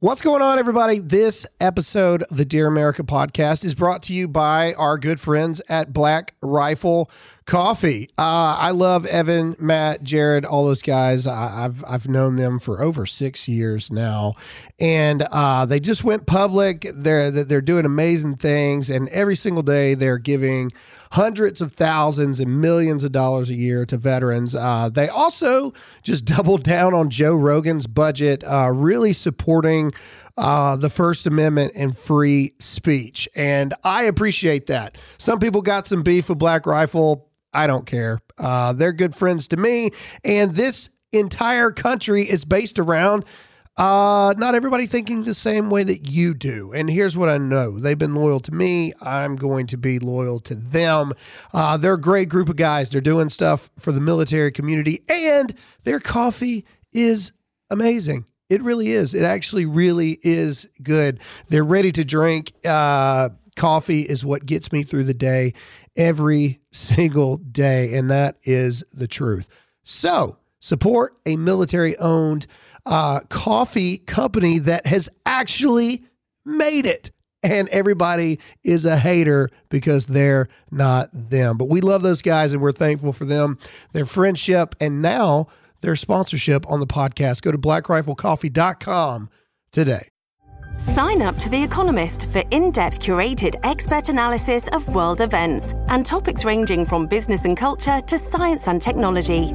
What's going on, everybody? This episode of the Dear America podcast is brought to you by our good friends at Black Rifle Coffee. Uh, I love Evan, Matt, Jared, all those guys. I, I've I've known them for over six years now, and uh, they just went public. They're they're doing amazing things, and every single day they're giving hundreds of thousands and millions of dollars a year to veterans. Uh, they also just doubled down on Joe Rogan's budget, uh, really supporting uh, the First Amendment and free speech. And I appreciate that. Some people got some beef with Black Rifle. I don't care. Uh, they're good friends to me. And this entire country is based around uh, not everybody thinking the same way that you do. And here's what I know they've been loyal to me. I'm going to be loyal to them. Uh, they're a great group of guys. They're doing stuff for the military community, and their coffee is amazing. It really is. It actually really is good. They're ready to drink. Uh, coffee is what gets me through the day every single day. And that is the truth. So support a military owned uh, coffee company that has actually made it. And everybody is a hater because they're not them. But we love those guys and we're thankful for them, their friendship, and now their sponsorship on the podcast. Go to blackriflecoffee.com today. Sign up to The Economist for in depth curated expert analysis of world events and topics ranging from business and culture to science and technology.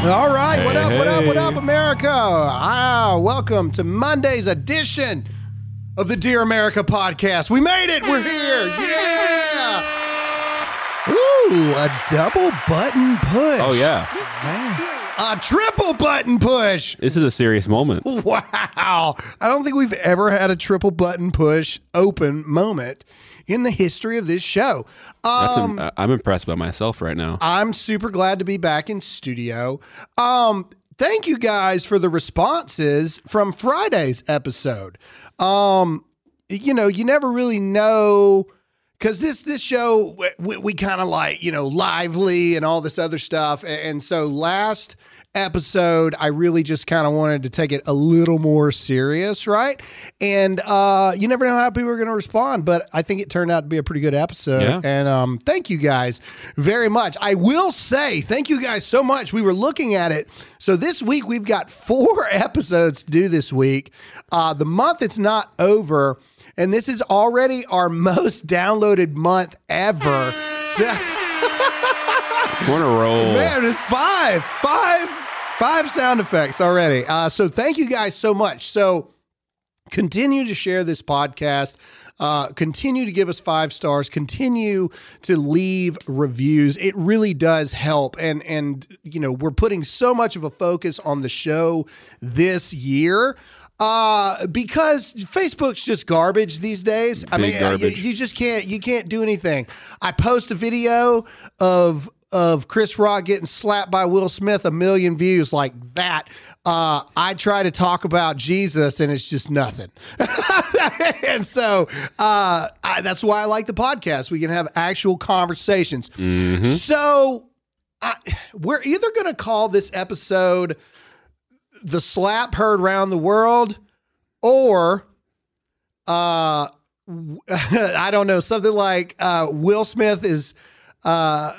All right, what Hey, up, what up, what up, America? Ah, welcome to Monday's edition of the Dear America podcast. We made it. We're here. Yeah. Ooh, a double button push. Oh yeah, A triple button push. this is a serious moment. Wow. I don't think we've ever had a triple button push open moment in the history of this show. Um, im- I'm impressed by myself right now. I'm super glad to be back in studio. Um, thank you guys for the responses from Friday's episode. Um, you know, you never really know because this this show we, we kind of like you know lively and all this other stuff, and, and so last episode I really just kind of wanted to take it a little more serious, right? And uh, you never know how people are going to respond, but I think it turned out to be a pretty good episode. Yeah. And um, thank you guys very much. I will say thank you guys so much. We were looking at it. So this week we've got four episodes to do this week. Uh, the month it's not over, and this is already our most downloaded month ever. On a roll. Man, it's five, five, five sound effects already. Uh, so thank you guys so much. So continue to share this podcast. Uh, continue to give us five stars. Continue to leave reviews. It really does help. And and you know we're putting so much of a focus on the show this year uh, because Facebook's just garbage these days. I mean, you, you just can't you can't do anything. I post a video of of Chris Rock getting slapped by Will Smith, a million views like that. Uh, I try to talk about Jesus, and it's just nothing. and so uh, I, that's why I like the podcast. We can have actual conversations. So I, we're either going to call this episode "The Slap Heard Round the World" or uh I don't know, something like uh Will Smith is uh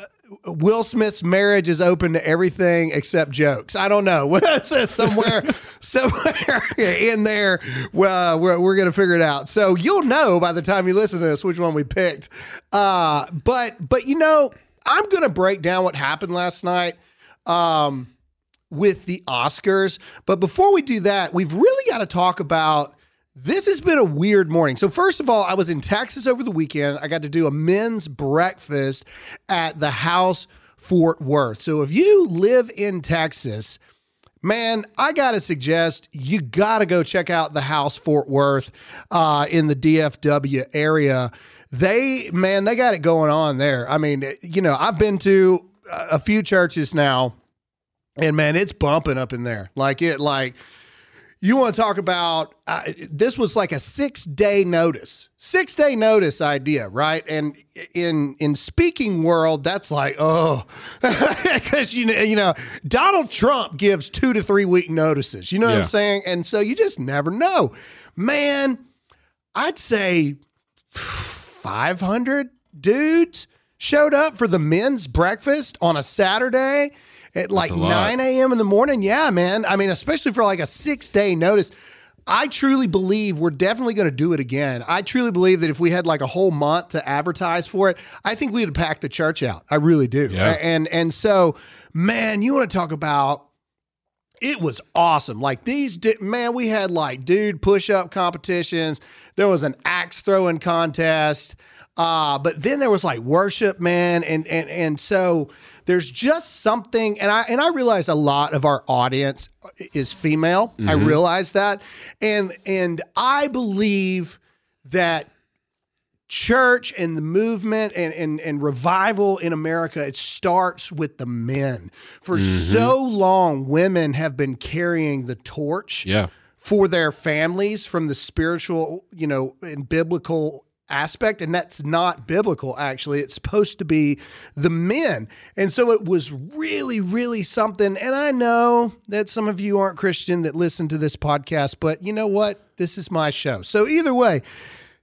Will Smith's marriage is open to everything except jokes. I don't know. Somewhere, somewhere in there. We're, we're going to figure it out. So you'll know by the time you listen to this which one we picked. Uh, but but you know, I'm going to break down what happened last night. Um, with the Oscars. But before we do that, we've really got to talk about this has been a weird morning. So, first of all, I was in Texas over the weekend. I got to do a men's breakfast at the House Fort Worth. So, if you live in Texas, Man, I got to suggest you got to go check out the House Fort Worth uh, in the DFW area. They, man, they got it going on there. I mean, you know, I've been to a few churches now, and man, it's bumping up in there. Like it, like you want to talk about uh, this was like a six day notice six day notice idea right? And in in speaking world that's like oh because you know you know donald trump gives two to three week notices you know what i'm saying? And so you just never know. Man i'd say 500 dudes showed up for the men's breakfast on a saturday at like 9 a.m. in the morning. Yeah, man. I mean, especially for like a six day notice. I truly believe we're definitely going to do it again. I truly believe that if we had like a whole month to advertise for it, I think we'd pack the church out. I really do. Yeah. And and so, man, you want to talk about it was awesome. Like these, di- man, we had like dude push up competitions. There was an axe throwing contest. Uh, but then there was like worship, man, and and and so there's just something, and I and I realize a lot of our audience is female. I mm-hmm. realize that, and and I believe that church and the movement and, and, and revival in America, it starts with the men. For mm-hmm. so long, women have been carrying the torch Yeah. for their families from the spiritual, you know, and biblical aspect. And that's not biblical, actually. It's supposed to be the men. And so it was really, really something. And I know that some of you aren't Christian that listen to this podcast, but you know what? This is my show. So either way,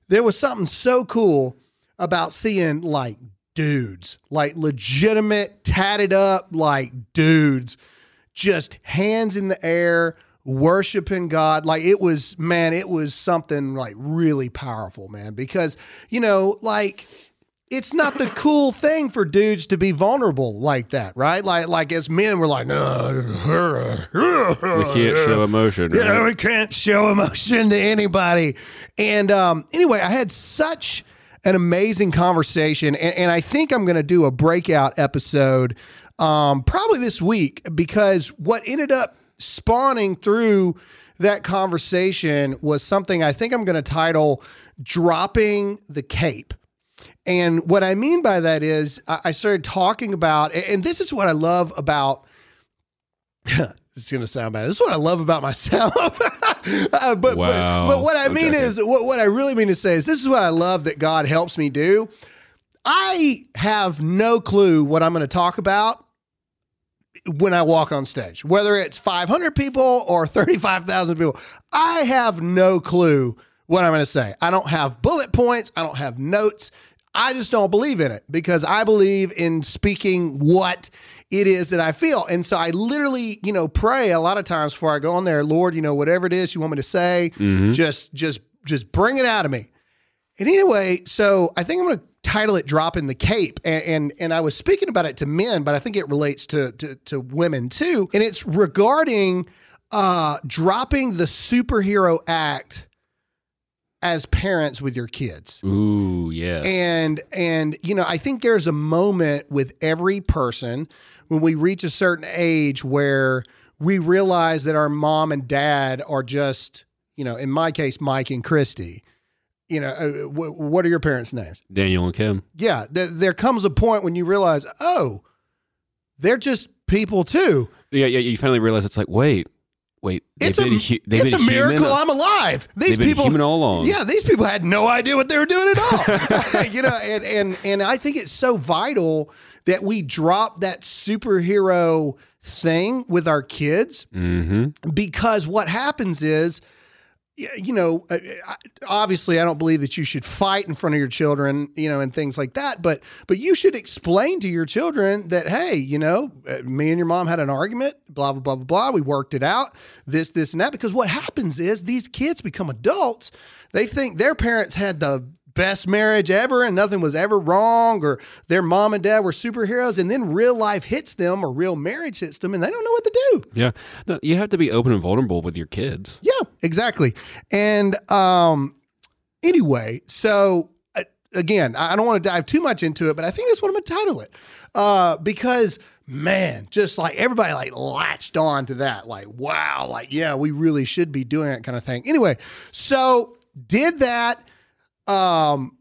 there was something so cool about seeing like dudes, like legitimate, tatted up, like dudes, just hands in the air, worshiping God. Like it was, man, it was something like really powerful, man, because, you know, like, it's not the cool thing for dudes to be vulnerable like that, right? Like, like as men, we're like, no, We can't show emotion. yeah, right? we can't show emotion to anybody. And um, anyway, I had such an amazing conversation, and, and I think I'm going to do a breakout episode um, probably this week because what ended up spawning through that conversation was something I think I'm going to title "Dropping the Cape." And what I mean by that is, I started talking about, and this is what I love about it's gonna sound bad. This is what I love about myself. Uh, but, Wow. but but what I mean okay. is what, what I really mean to say is this is what I love that God helps me do. I have no clue what I'm going to talk about when I walk on stage, whether it's 500 people or 35,000 people. I have no clue what I'm going to say. I don't have bullet points. I don't have notes. I just don't believe in it because I believe in speaking what it is that I feel. And so I literally, you know, pray a lot of times before I go on there, Lord, you know, whatever it is you want me to say, mm-hmm. just just just bring it out of me. And anyway, so I think I'm going to title it "Dropping the Cape," and, and and I was speaking about it to men, but I think it relates to to, to women too, and it's regarding uh, dropping the superhero act as parents with your kids. Ooh, yes. And and you know, I think there's a moment with every person when we reach a certain age where we realize that our mom and dad are just, you know, in my case, Mike and Christy. You know, uh, w- what are your parents' names? Daniel and Kim. Yeah, th- there comes a point when you realize, oh, they're just people too. Yeah, yeah. You finally realize it's like, wait, wait. It's a, hu- it's a been miracle? I'm alive. These people, human all along. Yeah, these people had no idea what they were doing at all. you know, and and and I think it's so vital that we drop that superhero thing with our kids Mm-hmm. because what happens is you know uh, obviously i don't believe that you should fight in front of your children you know and things like that but but you should explain to your children that hey you know uh, me and your mom had an argument blah blah blah blah blah we worked it out this this and that because what happens is these kids become adults they think their parents had the best marriage ever and nothing was ever wrong or their mom and dad were superheroes and then real life hits them or real marriage hits them and they don't know what to do. Yeah. No, you have to be open and vulnerable with your kids. Yeah, exactly. And um anyway, so uh, again, I I don't want to dive too much into it, but I think that's what I'm going to title it. Uh because man, just like everybody like latched on to that like wow, like yeah, we really should be doing that kind of thing. Anyway, so did that um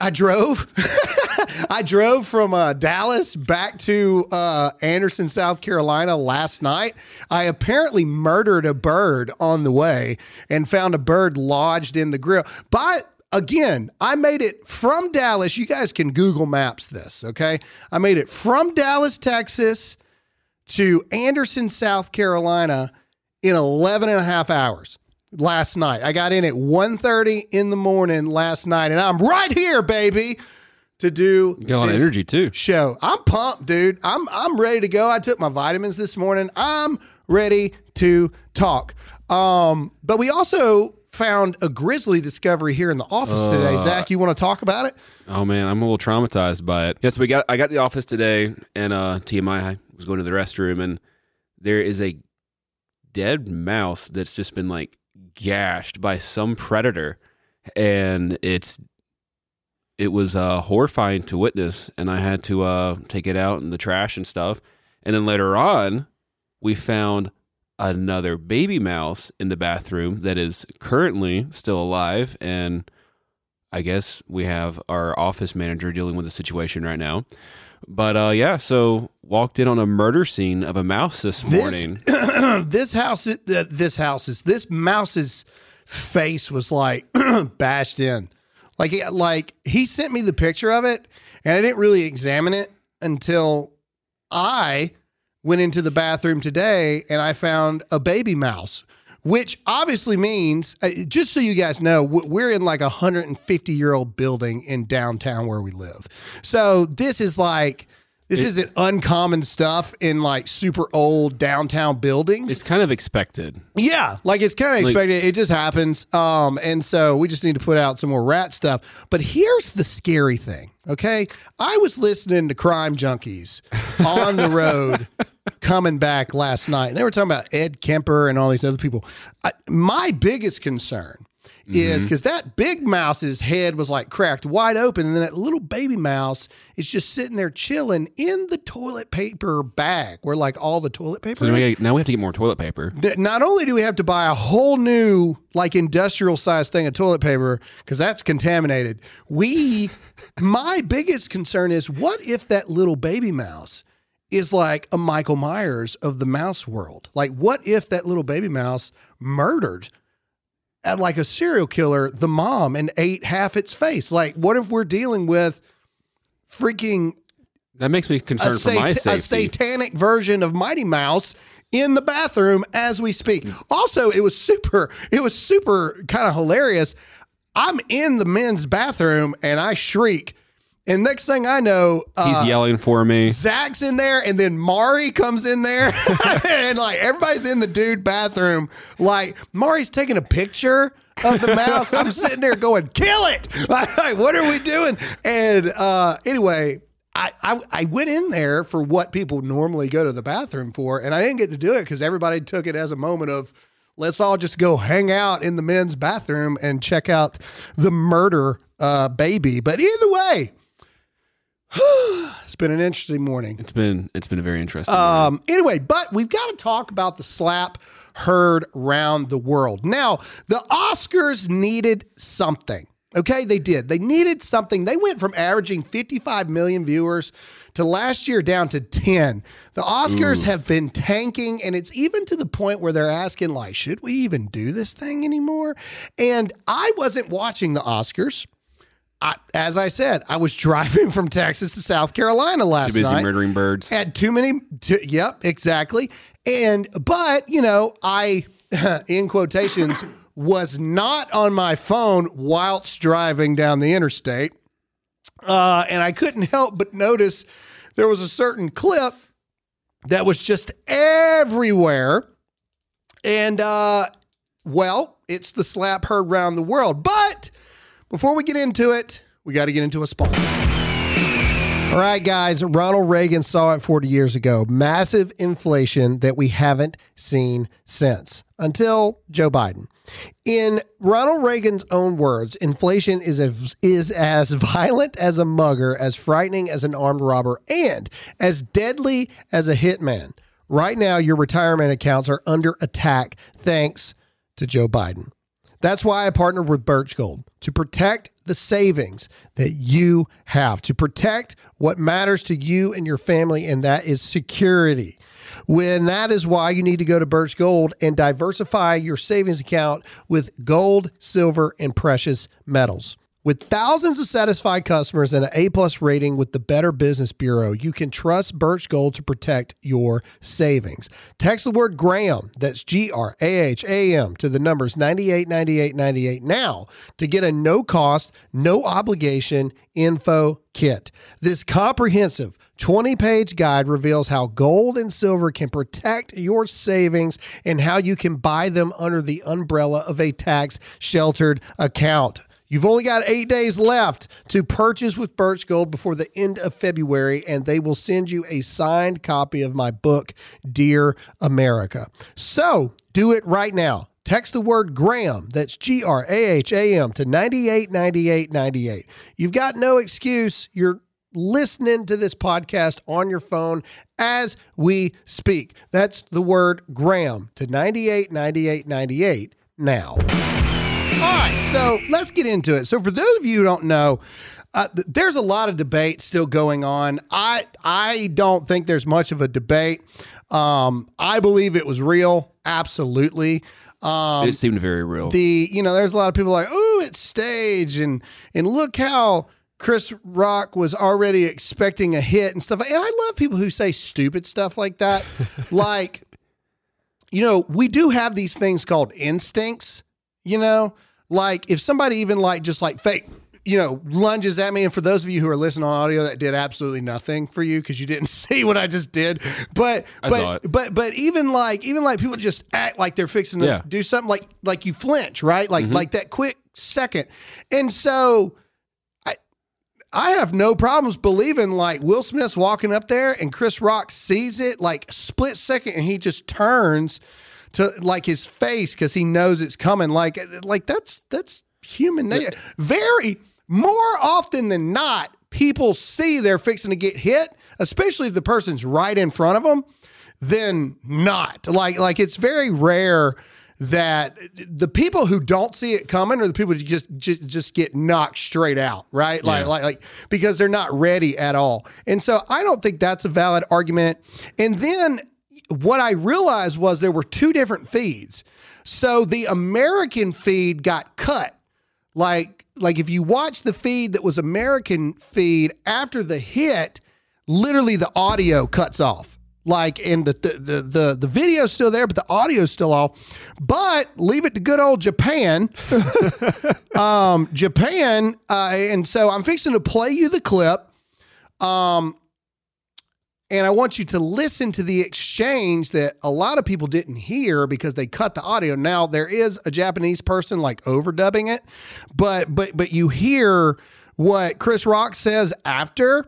I drove. I drove from uh, Dallas back to uh, Anderson, South Carolina last night. I apparently murdered a bird on the way and found a bird lodged in the grill. But again, I made it from Dallas. You guys can Google Maps this, okay? I made it from Dallas, Texas to Anderson, South Carolina in 11 and a half hours last night. I got in at 1.30 in the morning last night, and I'm right here, baby, to do You got a lot of this energy too. show. I'm pumped, dude. I'm I'm ready to go. I took my vitamins this morning. I'm ready to talk. Um, but we also found a grizzly discovery here in the office today. Zach, you want to talk about it? Oh man, I'm a little traumatized by it. Yes, we got I got the office today and uh TMI I was going to the restroom and there is a dead mouse that's just been like gashed by some predator and it's it was uh horrifying to witness and I had to uh take it out in the trash and stuff. And then later on we found another baby mouse in the bathroom that is currently still alive and I guess we have our office manager dealing with the situation right now. But uh, yeah, so walked in on a murder scene of a mouse this morning. this house, is- uh, this house is this mouse's face was like bashed in, like like he sent me the picture of it, and I didn't really examine it until I went into the bathroom today and I found a baby mouse. Which obviously means, uh, just so you guys know, we're in like a 150 year old building in downtown where we live. So this is like, this isn't uncommon stuff in like super old downtown buildings. It's kind of expected. Yeah, like it's kind of Like- expected. it just happens. Um, and so we just need to put out some more rat stuff. But here's the scary thing. Okay, I was listening to Crime Junkies on the road coming back last night, and they were talking about Ed Kemper and all these other people. I, my biggest concern is mm-hmm. because that big mouse's head was like cracked wide open, and then that little baby mouse is just sitting there chilling in the toilet paper bag where like all the toilet paper So now is. we, now we have to get more toilet paper. Not only do we have to buy a whole new like industrial size thing of toilet paper because that's contaminated we my biggest concern is what if that little baby mouse is like a michael myers of the mouse world like what if that little baby mouse murdered at like a serial killer the mom and ate half its face like what if we're dealing with freaking That makes me concerned for my sat- a satanic version of Mighty Mouse in the bathroom as we speak. Mm. Also, it was super, it was super kind of hilarious. I'm in the men's bathroom and I shriek. And next thing I know, uh, He's yelling for me. Zach's in there, and then Mari comes in there, and like everybody's in the dude bathroom. Like Mari's taking a picture of the mouse. I'm sitting there going, "Kill it!" Like, what are we doing? And uh, anyway, I, I I went in there for what people normally go to the bathroom for, and I didn't get to do it because everybody took it as a moment of. Let's all just go hang out in the men's bathroom and check out the murder uh, baby. But either way, it's been an interesting morning. It's been it's been a very interesting. morning. Um, anyway, but we've got to talk about the slap heard round the world. Now, the Oscars needed something. Okay, they did. They needed something. They went from averaging 55 million viewers to last year down to 10. The Oscars have been tanking, and it's even to the point where they're asking, like, should we even do this thing anymore? And I wasn't watching the Oscars. I, as I said, I was driving from Texas to South Carolina last night. Too busy night murdering birds. had too many t- yep exactly and but you know i in quotations was not on my phone whilst driving down the interstate uh, and i couldn't help but notice there was a certain clip that was just everywhere and uh, well it's the slap heard round the world but Before we get into it, we got to get into a sponsor. All right, guys, Ronald Reagan saw it 40 years ago. Massive inflation that we haven't seen since until Joe Biden. In Ronald Reagan's own words, inflation is, a, is as violent as a mugger, as frightening as an armed robber, and as deadly as a hitman. Right now, your retirement accounts are under attack thanks to Joe Biden. That's why I partnered with Birch Gold to protect the savings that you have, to protect what matters to you and your family, and that is security. When that is why you need to go to Birch Gold and diversify your savings account with gold, silver, and precious metals. With thousands of satisfied customers and an A plus rating with the Better Business Bureau, you can trust Birch Gold to protect your savings. Text the word Graham, that's G R A H A M, to the numbers 989898 now to get a no cost, no obligation info kit. This comprehensive 20 page guide reveals how gold and silver can protect your savings and how you can buy them under the umbrella of a tax sheltered account. You've only got eight days left to purchase with Birch Gold before the end of February, and they will send you a signed copy of my book, Dear America. So do it right now. Text the word Graham, that's G R A H A M, to 989898. You've got no excuse. You're listening to this podcast on your phone as we speak. That's the word Graham to 989898 now. All right, so let's get into it. So, for those of you who don't know, uh, th- there's a lot of debate still going on. I I don't think there's much of a debate. Um, I believe it was real, absolutely. Um, it seemed very real. the you know there's a lot of people like oh it's stage and and look how Chris Rock was already expecting a hit and stuff. And I love people who say stupid stuff like that. like, you know, we do have these things called instincts, you know, like if somebody even like just like fake, you know, lunges at me. And for those of you who are listening on audio, that did absolutely nothing for you because you didn't see what I just did. But I but but but even like even like people just act like they're fixing to Yeah. do something like like you flinch, right? Like mm-hmm. like that quick second. And so I I have no problems believing like Will Smith's walking up there and Chris Rock sees it like split second and he just turns to like his face because he knows it's coming. Like like that's that's human nature. Very more often than not, people see they're fixing to get hit, especially if the person's right in front of them, than not. Like like it's very rare that the people who don't see it coming are the people who just just, just get knocked straight out, right? Like, Yeah. like like because they're not ready at all. And so I don't think that's a valid argument. And then what I realized was there were two different feeds. So the American feed got cut like like if you watch the feed that was American feed after the hit, literally the audio cuts off. Like and the the the the, the video's still there, but the audio's still off. But leave it to good old Japan. um, Japan, uh, and so I'm fixing to play you the clip. Um, and I want you to listen to the exchange that a lot of people didn't hear because they cut the audio. Now there is a Japanese person like overdubbing it, but but but you hear what Chris Rock says after,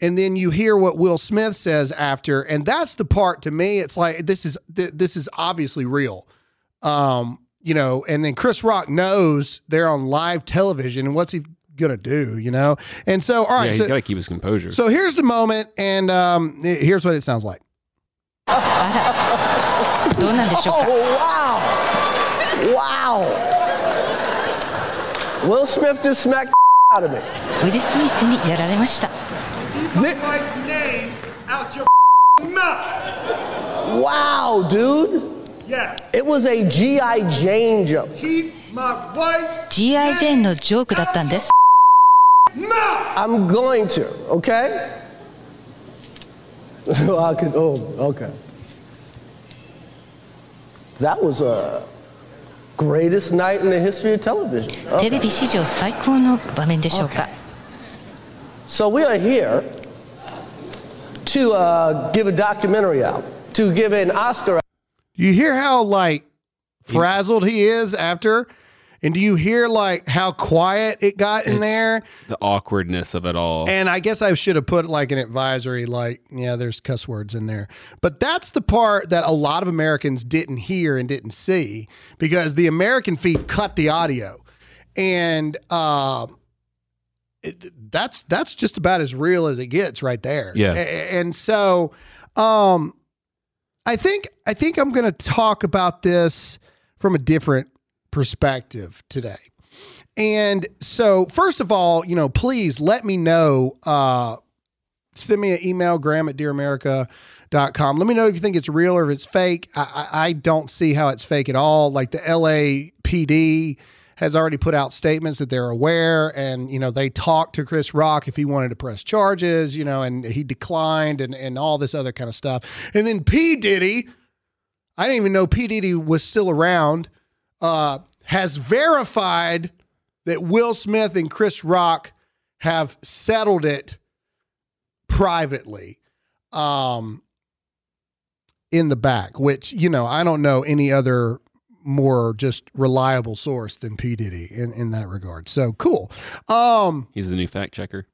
and then you hear what Will Smith says after, and that's the part to me. It's like this is th- this is obviously real. Um, you know, and then Chris Rock knows they're on live television, and what's he gonna do? You know, and so all right, yeah, he's so, got to keep his composure. so here's the moment, and um, here's what it sounds like. どうなんでしょうか Oh, wow. Wow. Will Smith just smacked the out of me. ウィル・スミスにやられました Keep my wife's name out your mouth. Wow, dude. Yes. It was a G.I. Jane joke. Keep my wife's G.I. ジェーンのジョークだったんです mouth. I'm going to, okay? I could, oh, okay. That was a greatest night in the history of television. テレビ史上最高の場面でしょうか So we are here to uh, give a documentary out, to give an Oscar You hear how like frazzled he is after, and do you hear like how quiet it got in It's there? The awkwardness of it all. And I guess I should have put like an advisory, like, yeah, there's cuss words in there. But that's the part that a lot of Americans didn't hear and didn't see because the American feed cut the audio. And uh, it, that's that's just about as real as it gets right there. Yeah. A- And so um, I think I think I'm going to talk about this from a different perspective today. And so, first of all, you know, please let me know. Uh, send me an email, graham at dearamerica.com. Let me know if you think it's real or if it's fake. I, I, I don't see how it's fake at all. Like the LAPD has already put out statements that they're aware and, you know, they talked to Chris Rock if he wanted to press charges, you know, and he declined and, and all this other kind of stuff. And then P. Diddy, I didn't even know P. Diddy was still around, uh, has verified that Will Smith and Chris Rock have settled it privately um, in the back, which, you know, I don't know any other more just reliable source than P. Diddy in, in that regard. So cool. Um, He's the new fact checker.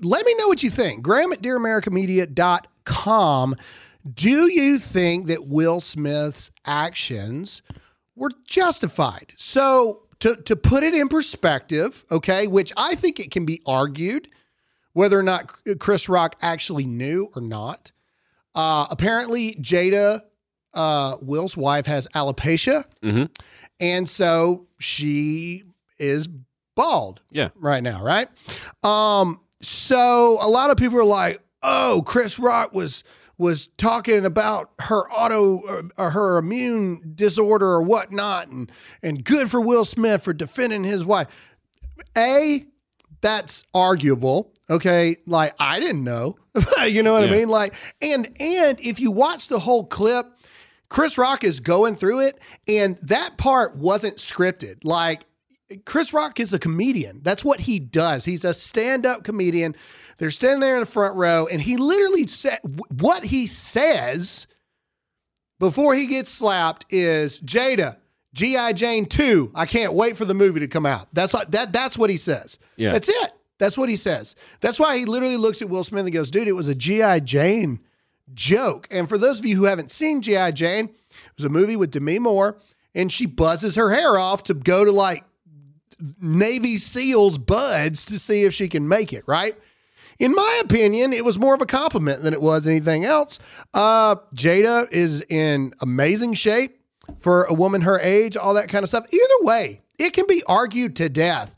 let me know what you think. Graham at dearamericamedia.com. Do you think that Will Smith's actions were justified? So, to, to put it in perspective, okay, which I think it can be argued whether or not Chris Rock actually knew or not. Uh, apparently, Jada, uh, Will's wife, has alopecia. hmm And so she is bald Yeah. right now, right? Um, so a lot of people are like, "Oh, Chris Rock was was talking about her auto or, or her immune disorder or whatnot, and and good for Will Smith for defending his wife." A, that's arguable. Okay, like I didn't know. you know what I mean? Like, and and if you watch the whole clip, Chris Rock is going through it, and that part wasn't scripted. Like, Chris Rock is a comedian. That's what he does. He's a stand up comedian. They're standing there in the front row, and he literally said what he says before he gets slapped is Jada, G.I. Jane 2. I can't wait for the movie to come out. That's what that that's what he says. Yeah. That's it. That's what he says. That's why he literally looks at Will Smith and goes, dude, it was a G.I. Jane joke. And for those of you who haven't seen G.I. Jane, it was a movie with Demi Moore, and she buzzes her hair off to go to like Navy SEALs BUD/S to see if she can make it, right? In my opinion, it was more of a compliment than it was anything else. Uh, Jada is in amazing shape for a woman her age, all that kind of stuff. Either way, it can be argued to death.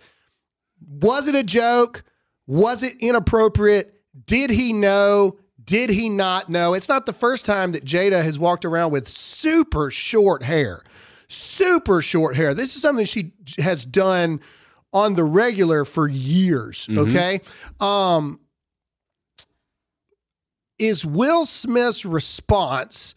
Was it a joke? Was it inappropriate? Did he know? Did he not know? It's not the first time that Jada has walked around with super short hair. Super short hair. This is something she has done on the regular for years. Okay. Um, is Will Smith's response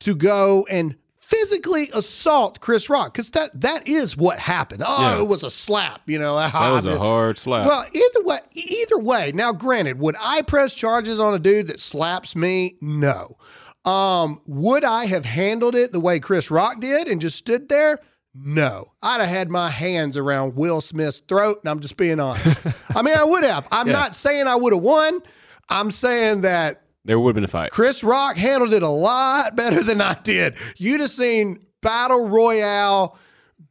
to go and physically assault Chris Rock? Because that that is what happened. Oh, Yeah. it was a slap, you know. That was a hard slap. Well, either way, either way. Now, granted, would I press charges on a dude that slaps me? No. Um, would I have handled it the way Chris Rock did and just stood there? No. I'd have had my hands around Will Smith's throat, and I'm just being honest. I mean, I would have. I'm Yeah. not saying I would have won. I'm saying that there would have been a fight. Chris Rock handled it a lot better than I did. You'd have seen Battle Royale.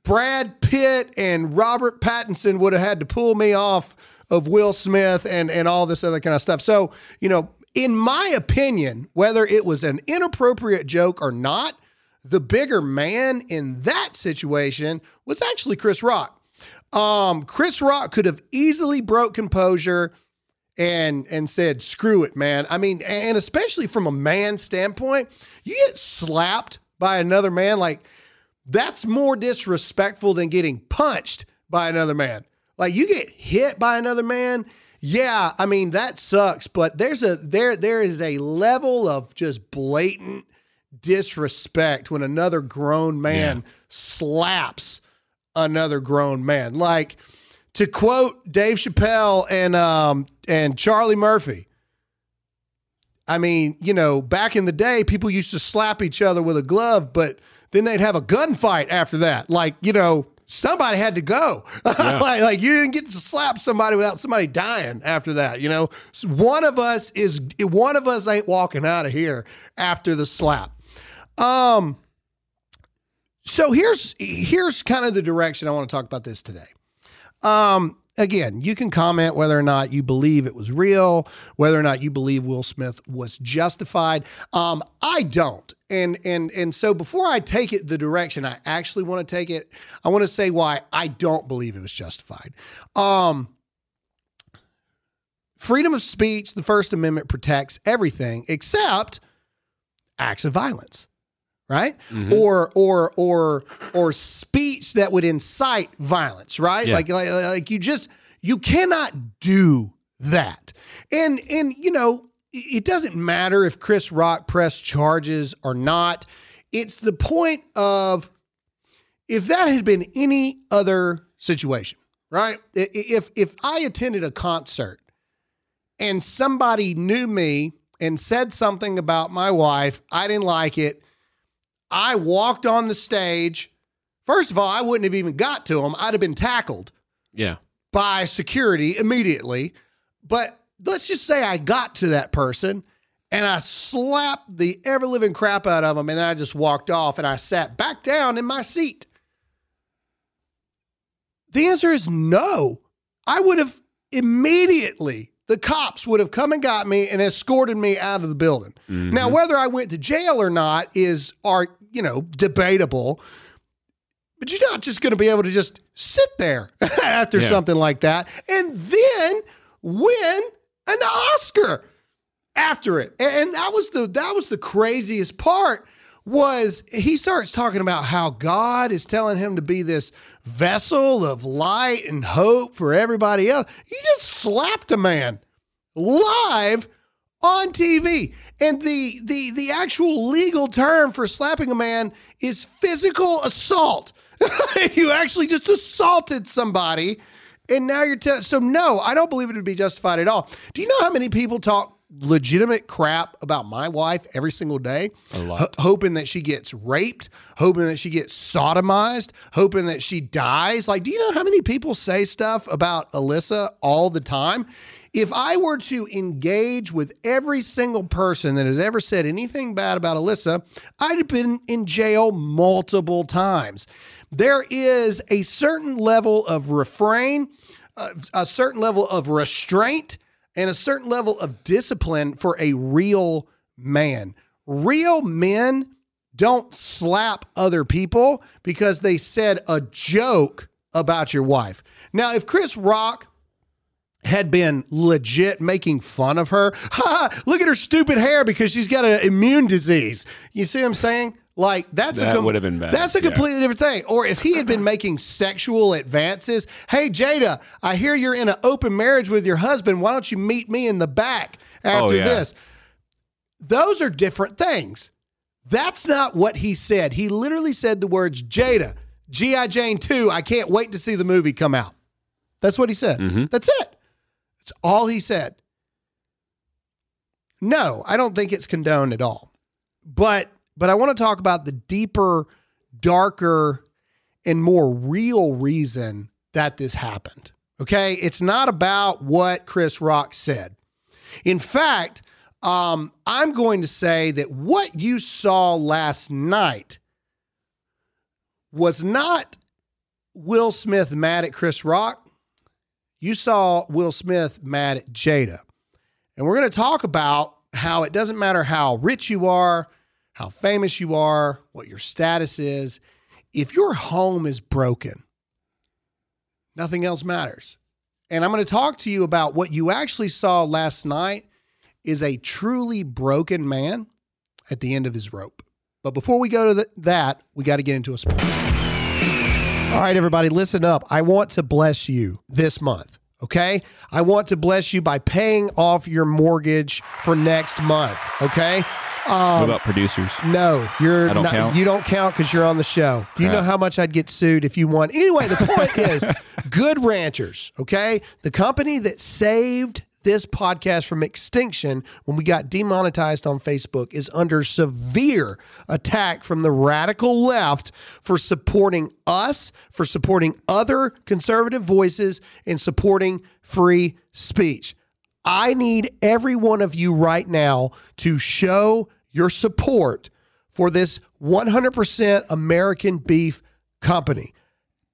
Brad Pitt and Robert Pattinson would have had to pull me off of Will Smith and and all this other kind of stuff. So, you know, in my opinion, whether it was an inappropriate joke or not, the bigger man in that situation was actually Chris Rock. Um, Chris Rock could have easily broke composure and and said, "Screw it, man." I mean, and especially from a man standpoint, you get slapped by another man like that's more disrespectful than getting punched by another man. Like you get hit by another man, yeah, I mean that sucks, but there's a there there is a level of just blatant disrespect when another grown man slaps another grown man. Like to quote Dave Chappelle and um and Charlie Murphy. I mean, you know, back in the day, people used to slap each other with a glove, but then they'd have a gunfight after that. Like, you know, somebody had to go. like, like you didn't get to slap somebody without somebody dying after that. You know, one of us is one of us ain't walking out of here after the slap. Um. So here's here's kind of the direction I want to talk about this today. Um. Again, you can comment whether or not you believe it was real, whether or not you believe Will Smith was justified. Um, I don't, and and and so before I take it the direction I actually want to take it, I want to say why I don't believe it was justified. Um, freedom of speech, the First Amendment protects everything except acts of violence, right? Mm-hmm. Or or or or speech that would incite violence, right? Yeah. Like, like like you just you cannot do that. And and you know, it doesn't matter if Chris Rock pressed charges or not. It's the point of if that had been any other situation, right? If if I attended a concert and somebody knew me and said something about my wife, I didn't like it. I walked on the stage. First of all, I wouldn't have even got to him. I'd have been tackled Yeah. by security immediately. But let's just say I got to that person and I slapped the ever living crap out of him and I just walked off and I sat back down in my seat. The answer is no. I would have immediately, the cops would have come and got me and escorted me out of the building. Mm-hmm. Now, whether I went to jail or not is, are, you know, debatable. But you're not just going to be able to just sit there after Yeah. something like that and then win an Oscar after it. And, and that was the that was the craziest part was he starts talking about how God is telling him to be this vessel of light and hope for everybody else. He just slapped a man live on TV. And the the the actual legal term for slapping a man is physical assault. you actually just assaulted somebody and now you're telling so no, I don't believe it would be justified at all. Do you know how many people talk legitimate crap about my wife every single day? A lot. Ho- hoping that she gets raped, hoping that she gets sodomized, hoping that she dies. Like, do you know how many people say stuff about Alyssa all the time? If I were to engage with every single person that has ever said anything bad about Alyssa, I'd have been in jail multiple times. There is a certain level of refrain, uh, a certain level of restraint, and a certain level of discipline for a real man. Real men don't slap other people because they said a joke about your wife. Now, if Chris Rock had been legit making fun of her, ha, look at her stupid hair because she's got an immune disease. You see what I'm saying? Like that's a That would have been bad, That's a yeah. completely different thing. Or if he had been making sexual advances, hey Jada, I hear you're in an open marriage with your husband. Why don't you meet me in the back after Oh, yeah. this? Those are different things. That's not what he said. He literally said the words Jada, G.I. Jane 2, I can't wait to see the movie come out. That's what he said. Mhm. That's it. That's all he said. No, I don't think it's condoned at all. But but I want to talk about the deeper, darker, and more real reason that this happened. Okay? It's not about what Chris Rock said. In fact, um, I'm going to say that what you saw last night was not Will Smith mad at Chris Rock. You saw Will Smith mad at Jada. And we're going to talk about how it doesn't matter how rich you are, how famous you are, what your status is. If your home is broken, nothing else matters. And I'm going to talk to you about what you actually saw last night is a truly broken man at the end of his rope. But before we go to the, that, we got to get into a sport. All right, everybody, listen up. I want to bless you this month. Okay. I want to bless you by paying off your mortgage for next month. Okay. Um, what about producers? no, you're I don't not, count? you don't count because you're on the show. You know how much I'd get sued if you won. Anyway, the point is Good Ranchers, okay? The company that saved this podcast from extinction when we got demonetized on Facebook is under severe attack from the radical left for supporting us, for supporting other conservative voices, and supporting free speech. I need every one of you right now to show your support for this 100% American beef company.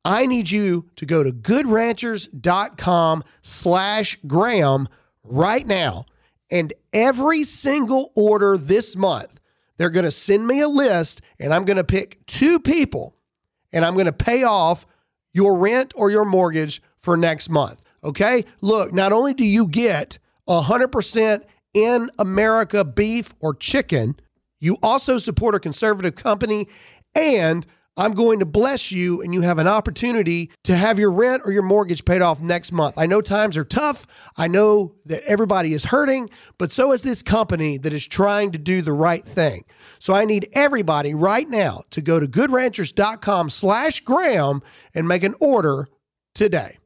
I need you to go to goodranchers.com slash Graham right now. And every single order this month, they're going to send me a list and I'm going to pick two people and I'm going to pay off your rent or your mortgage for next month. Okay. Look, not only do you get 100% in America beef or chicken, you also support a conservative company and I'm going to bless you and you have an opportunity to have your rent or your mortgage paid off next month. I know times are tough. I know that everybody is hurting, but so is this company that is trying to do the right thing. So I need everybody right now to go to goodranchers.com slash Graham and make an order today.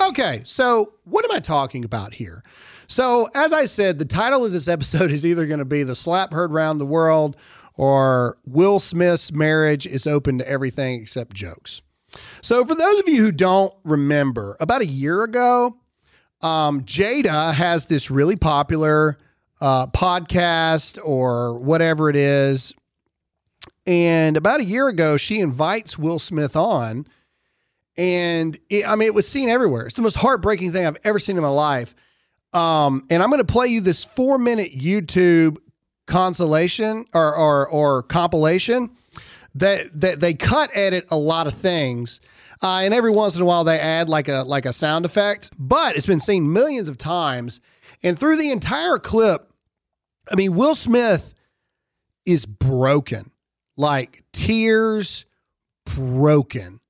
Okay, so what am I talking about here? So, as I said, the title of this episode is either going to be The Slap Heard Round the World or Will Smith's marriage is open to everything except jokes. So, for those of you who don't remember, about a year ago, um, Jada has this really popular uh, podcast or whatever it is. And about a year ago, she invites Will Smith on. And it, I mean, it was seen everywhere. It's the most heartbreaking thing I've ever seen in my life. Um, and I'm going to play you this four minute YouTube consolation or, or, or compilation that, that they cut edit a lot of things. Uh, and every once in a while they add like a like a sound effect, but it's been seen millions of times. And through the entire clip, I mean, Will Smith is broken, like tears broken.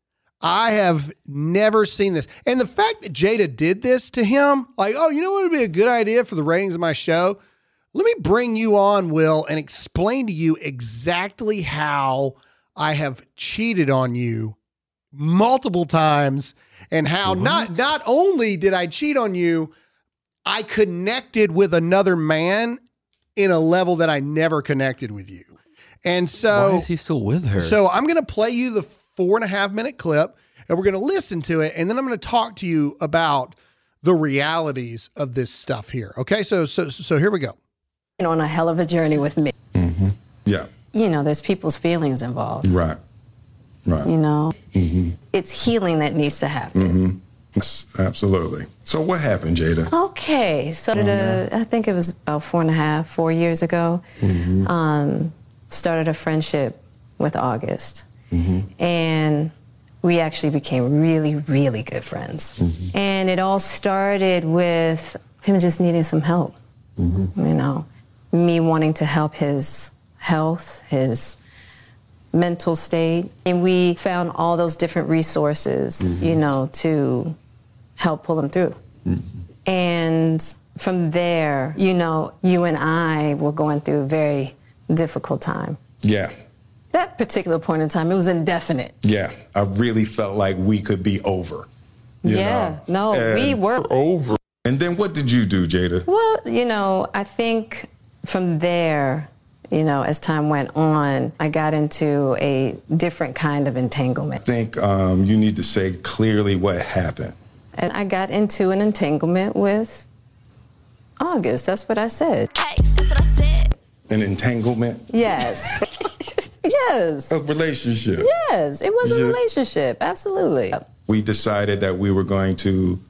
I have never seen this. And the fact that Jada did this to him, like, oh, you know what would be a good idea for the ratings of my show? Let me bring you on, Will, and explain to you exactly how I have cheated on you multiple times and how not not only did I cheat on you, I connected with another man in a level that I never connected with you. And so Why is he still with her? so I'm going to play you the four and a half minute clip and we're going to listen to it. And then I'm going to talk to you about the realities of this stuff here. Okay. So, so, so here we go. On a hell of a journey with me. Mm-hmm. Yeah. You know, there's people's feelings involved. Right. Right. You know, mm-hmm. it's healing that needs to happen. Mm-hmm. Yes, Absolutely. So what happened, Jada? Okay, so a, uh, I think it was about four and a half, four years ago. Mm-hmm. Um, started a friendship with August, and we actually became really, really good friends. And it all started with him just needing some help. You know, me wanting to help his health, his mental state. And we found all those different resources, mm-hmm. you know, to help pull him through. Mm-hmm. And from there, you know, you and I were going through a very difficult time. Yeah. That particular point in time, it was indefinite. Yeah. I really felt like we could be over. you yeah, know? no, we were. over. And then what did you do, Jada? Well, you know, I think from there, you know, as time went on, I got into a different kind of entanglement. I think um, you need to say clearly what happened. And I got into an entanglement with August. That's what I said. Hey, that's what I said. An entanglement, Yes. yes. a relationship. Yes. It was a relationship. Absolutely. We decided that we were going to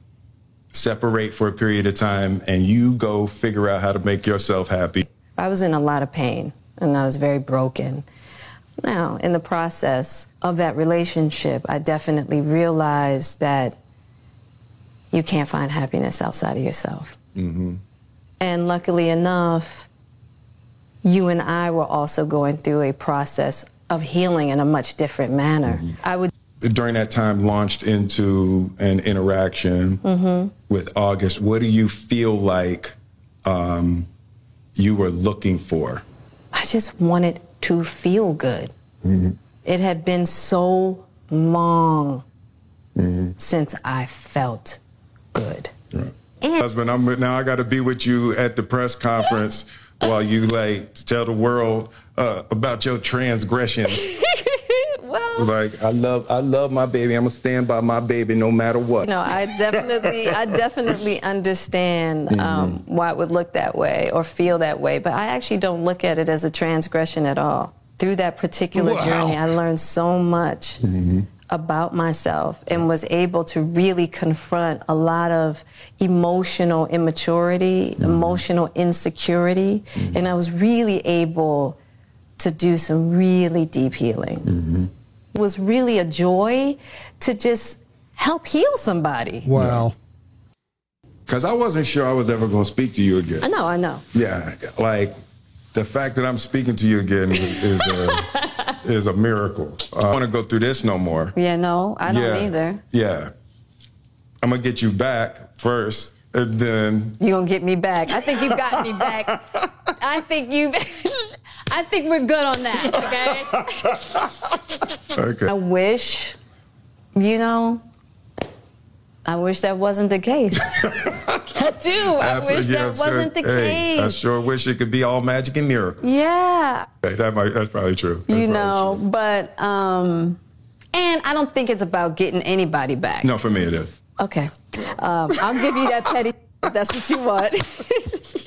separate for a period of time and you go figure out how to make yourself happy. I was in a lot of pain and I was very broken. Now, in the process of that relationship, I definitely realized that you can't find happiness outside of yourself. Mm-hmm. And luckily enough, you and I were also going through a process of healing in a much different manner. Mm-hmm. I would during that time launched into an interaction with August. What do you feel like um, you were looking for? I just wanted to feel good. It had been so long since I felt good. and husband, I'm now I got to be with you at the press conference while you like tell the world uh, about your transgressions. Like I love, I love my baby. I'm gonna stand by my baby no matter what. no, I definitely, I definitely understand um, mm-hmm. why it would look that way or feel that way, but I actually don't look at it as a transgression at all. Through that particular Wow. journey, I learned so much mm-hmm. about myself and was able to really confront a lot of emotional immaturity, mm-hmm. emotional insecurity, and I was really able to do some really deep healing. It was really a joy to just help heal somebody. Wow. Because I wasn't sure I was ever gonna speak to you again. I know, I know. Yeah, like the fact that I'm speaking to you again is, is a is a miracle. Uh, I don't want to go through this no more. Yeah, no, I don't yeah, either. Yeah, I'm gonna get you back first, and then You're gonna get me back. I think you got me back. I think you I think we're good on that, okay? okay. I wish, you know, I wish that wasn't the case. I do. I wish Absolutely, that sure. wasn't the Hey, I sure wish it could be all magic and miracles. Yeah. Hey, that might, that's probably true. That's you know, true. but um and I don't think it's about getting anybody back. No, for me it is. Okay. Um, I'll give you that petty if that's what you want.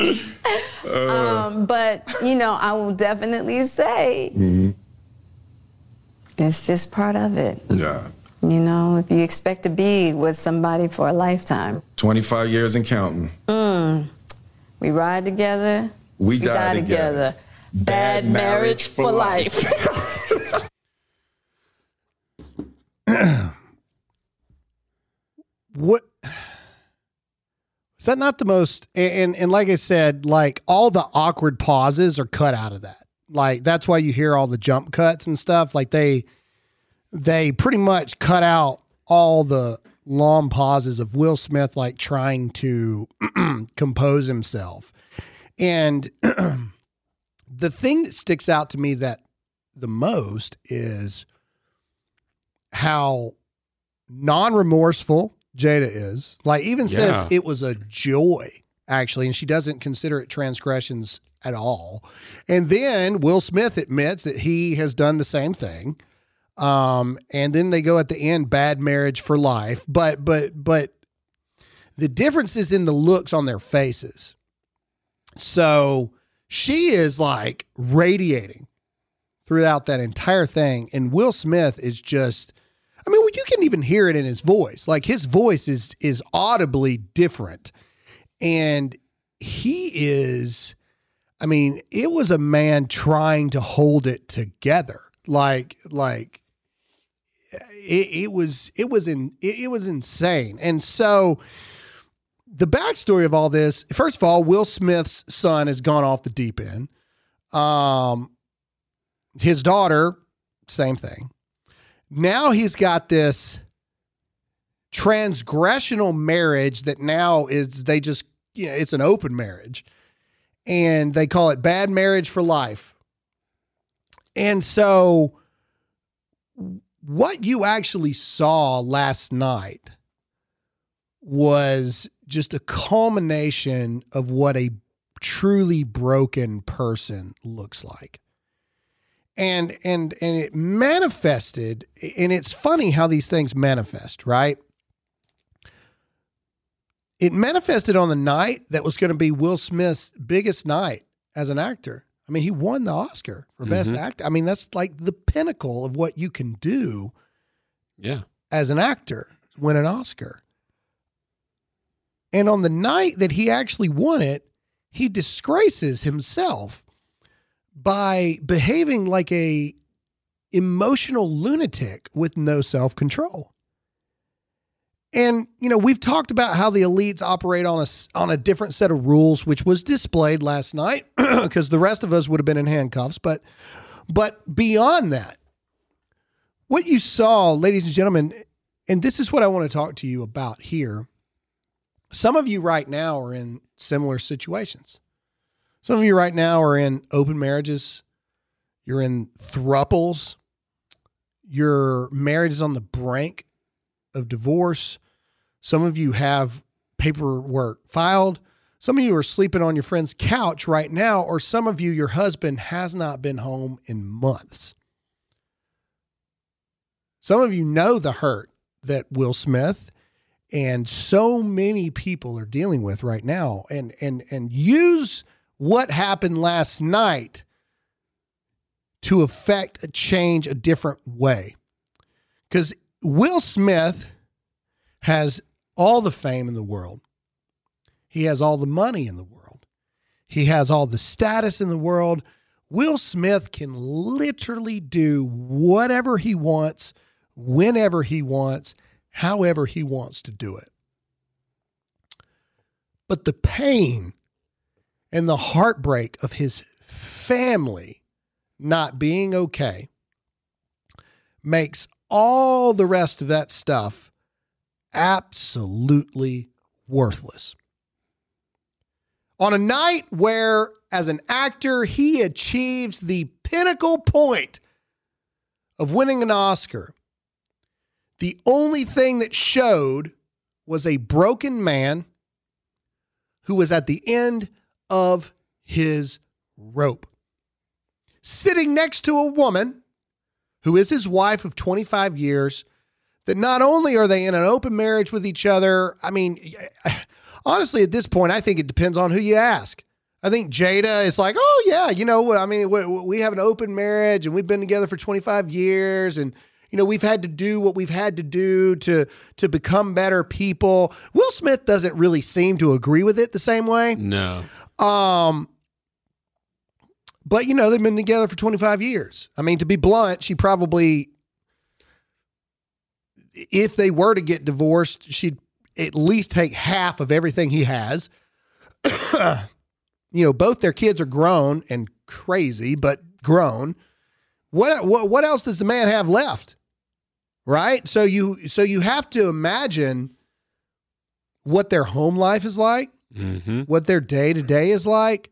um, but, you know, I will definitely say it's just part of it. Yeah. You know, if you expect to be with somebody for a lifetime, 25 years and counting. we ride together, We die together. Bad, marriage, for life. What is that not the most and and like I said, like all the awkward pauses are cut out of that. Like that's why you hear all the jump cuts and stuff. Like they they pretty much cut out all the long pauses of Will Smith like trying to compose himself. And the thing that sticks out to me that the most is how non-remorseful Jada is. Like even says it was a joy actually and she doesn't consider it transgressions at all. And then Will Smith admits that he has done the same thing. Um and then they go at the end bad marriage for life, but but but the difference is in the looks on their faces. So she is like radiating throughout that entire thing and Will Smith is just I mean, well, you can even hear it in his voice. Like his voice is is audibly different. And he is I mean, it was a man trying to hold it together. Like like it, it was it was in it, it was insane. And so the backstory of all this, first of all, Will Smith's son has gone off the deep end. Um his daughter, same thing now he's got this transgressional marriage that now is they just you know it's an open marriage. And they call it bad marriage for life. And so what you actually saw last night was just a culmination of what a truly broken person looks like and and and it manifested and it's funny how these things manifest right? It manifested on the night that was going to be will smith's biggest night as an actor. I mean he won the oscar for best mm-hmm. actor i mean that's like the pinnacle of what you can do Yeah. as an actor win an oscar. And on the night that he actually won it he disgraces himself by behaving like a emotional lunatic with no self-control. And you know, we've talked about how the elites operate on a on a different set of rules which was displayed last night because the rest of us would have been in handcuffs, but but beyond that, what you saw, ladies and gentlemen, and this is what I want to talk to you about here. Some of you right now are in similar situations. Some of you right now are in open marriages. You're in thruples. Your marriage is on the brink of divorce. Some of you have paperwork filed. Some of you are sleeping on your friend's couch right now, or some of you, your husband has not been home in months. Some of you know the hurt that Will Smith and so many people are dealing with right now and and and use what happened last night to affect a change a different way. Cuz Will Smith has all the fame in the world. He has all the money in the world. He has all the status in the world. Will Smith can literally do whatever he wants, whenever he wants, however he wants to do it. But the pain and the heartbreak of his family not being okay makes all the rest of that stuff absolutely worthless. On a night where, as an actor, he achieves the pinnacle point of winning an Oscar, the only thing that showed was a broken man who was at the end of his rope, sitting next to a woman who is his wife of 25 years. That not only are they in an open marriage with each other, I mean, honestly, at this point, I think it depends on who you ask. I think Jada is like, oh, yeah, you know, what? I mean, we have an open marriage and we've been together for 25 years and you know we've had to do what we've had to do to to become better people will smith doesn't really seem to agree with it the same way No. Um but you know they've been together for 25 years. I mean to be blunt she probably if they were to get divorced she'd at least take half of everything he has. You know both their kids are grown and crazy but grown. What what what else does the man have left? Right? So you so you have to imagine what their home life is like Mm-hmm. what their day to day is like.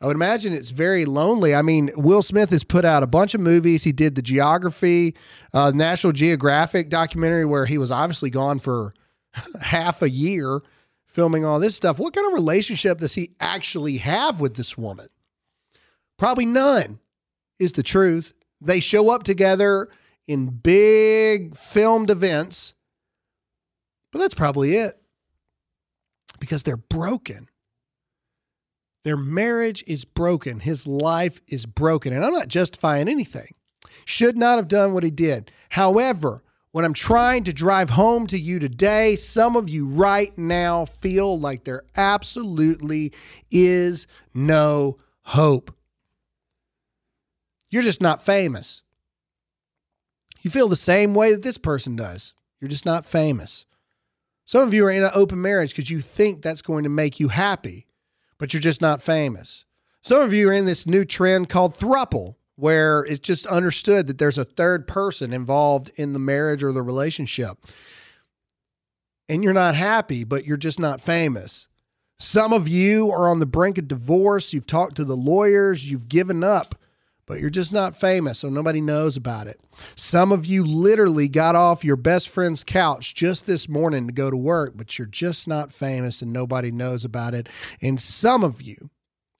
I would imagine it's very lonely. I mean, Will Smith has put out a bunch of movies. He did the Geography, uh, National Geographic documentary where he was obviously gone for half a year filming all this stuff. What kind of relationship does he actually have with this woman? Probably none, is the truth. They show up together in big filmed events, but that's probably it because they're broken. Their marriage is broken. His life is broken. And I'm not justifying anything. Should not have done what he did. However, what I'm trying to drive home to you today, some of you right now feel like there absolutely is no hope. You're just not famous. You feel the same way that this person does. You're just not famous. Some of you are in an open marriage because you think that's going to make you happy, but you're just not famous. Some of you are in this new trend called thruple, where it's just understood that there's a third person involved in the marriage or the relationship. And you're not happy, but you're just not famous. Some of you are on the brink of divorce. You've talked to the lawyers, you've given up, but you're just not famous, so nobody knows about it. Some of you literally got off your best friend's couch just this morning to go to work, but you're just not famous and nobody knows about it. And some of you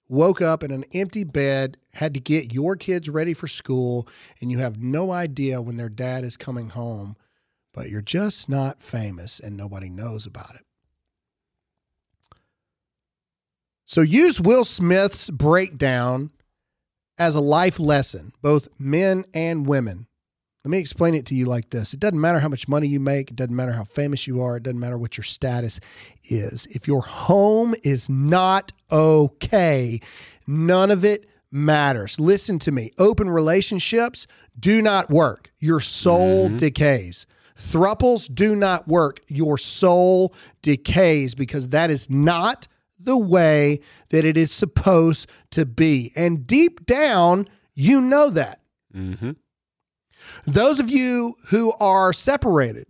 woke up in an empty bed, had to get your kids ready for school, and you have no idea when their dad is coming home, but you're just not famous and nobody knows about it. So use Will Smith's breakdown as a life lesson, both men and women. Let me explain it to you like this it doesn't matter how much money you make, it doesn't matter how famous you are, it doesn't matter what your status is. If your home is not okay, none of it matters. Listen to me open relationships do not work, your soul mm-hmm. decays. Thruples do not work, your soul decays because that is not the way that it is supposed to be. And deep down, you know that. Mm-hmm. Those of you who are separated,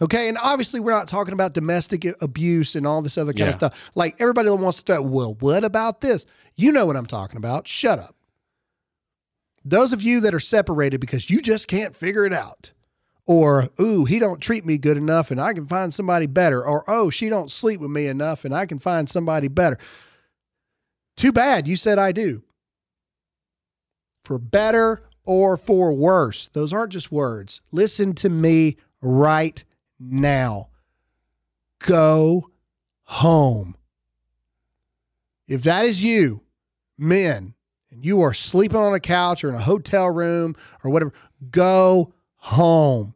okay, and obviously we're not talking about domestic abuse and all this other kind of stuff. Like everybody wants to throw, well, what about this? You know what I'm talking about. Shut up. Those of you that are separated because you just can't figure it out, or ooh, he don't treat me good enough and I can find somebody better, or oh, she don't sleep with me enough and I can find somebody better. Too bad you said I do. For better or for worse. Those aren't just words. Listen to me right now. Go home. If that is you, men, and you are sleeping on a couch or in a hotel room or whatever, go home.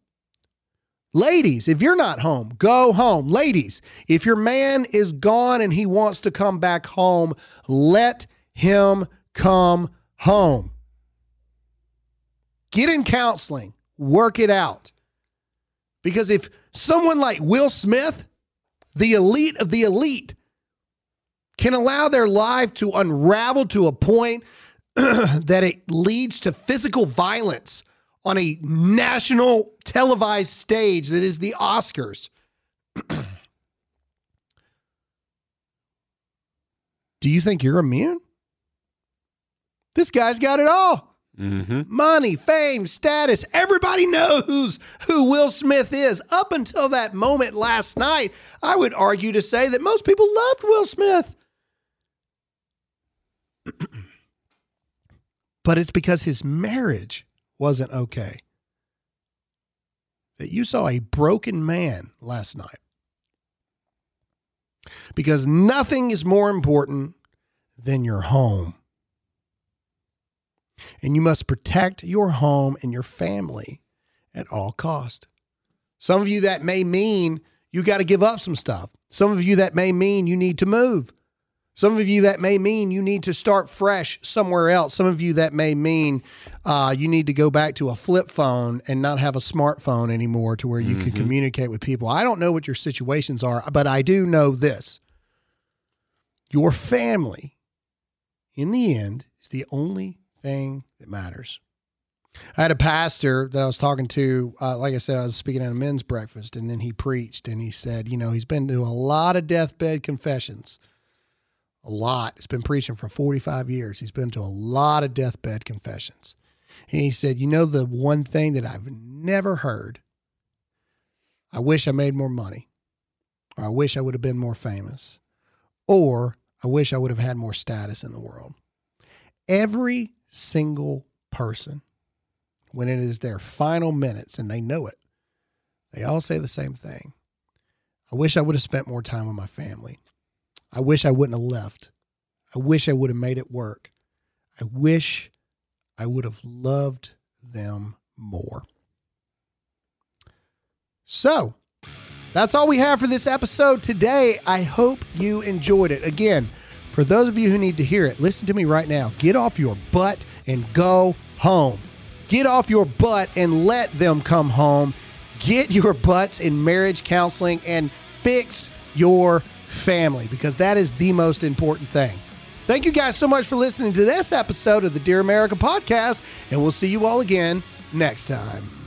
Ladies, if you're not home, go home. Ladies, if your man is gone and he wants to come back home, let him come home. Get in counseling, work it out. Because if someone like Will Smith, the elite of the elite, can allow their life to unravel to a point that it leads to physical violence on a national televised stage that is the Oscars. Do you think you're immune? This guy's got it all. Mm-hmm. Money, fame, status. Everybody knows who Will Smith is. Up until that moment last night, I would argue to say that most people loved Will Smith. but it's because his marriage wasn't okay. That you saw a broken man last night. Because nothing is more important than your home. And you must protect your home and your family at all cost. Some of you that may mean you got to give up some stuff. Some of you that may mean you need to move. Some of you that may mean you need to start fresh somewhere else. Some of you that may mean uh, you need to go back to a flip phone and not have a smartphone anymore to where you can communicate with people. I don't know what your situations are, but I do know this your family, in the end, is the only thing that matters. I had a pastor that I was talking to. Uh, like I said, I was speaking at a men's breakfast, and then he preached, and he said, you know, he's been to a lot of deathbed confessions a lot. He's been preaching for 45 years. He's been to a lot of deathbed confessions. And he said, You know, the one thing that I've never heard, I wish I made more money, or I wish I would have been more famous, or I wish I would have had more status in the world. Every single person, when it is their final minutes and they know it, they all say the same thing. I wish I would have spent more time with my family. I wish I wouldn't have left. I wish I would have made it work. I wish I would have loved them more. So, that's all we have for this episode today. I hope you enjoyed it. Again, for those of you who need to hear it, listen to me right now. Get off your butt and go home. Get off your butt and let them come home. Get your butts in marriage counseling and fix your family because that is the most important thing. Thank you guys so much for listening to this episode of the Dear America podcast, and we'll see you all again next time.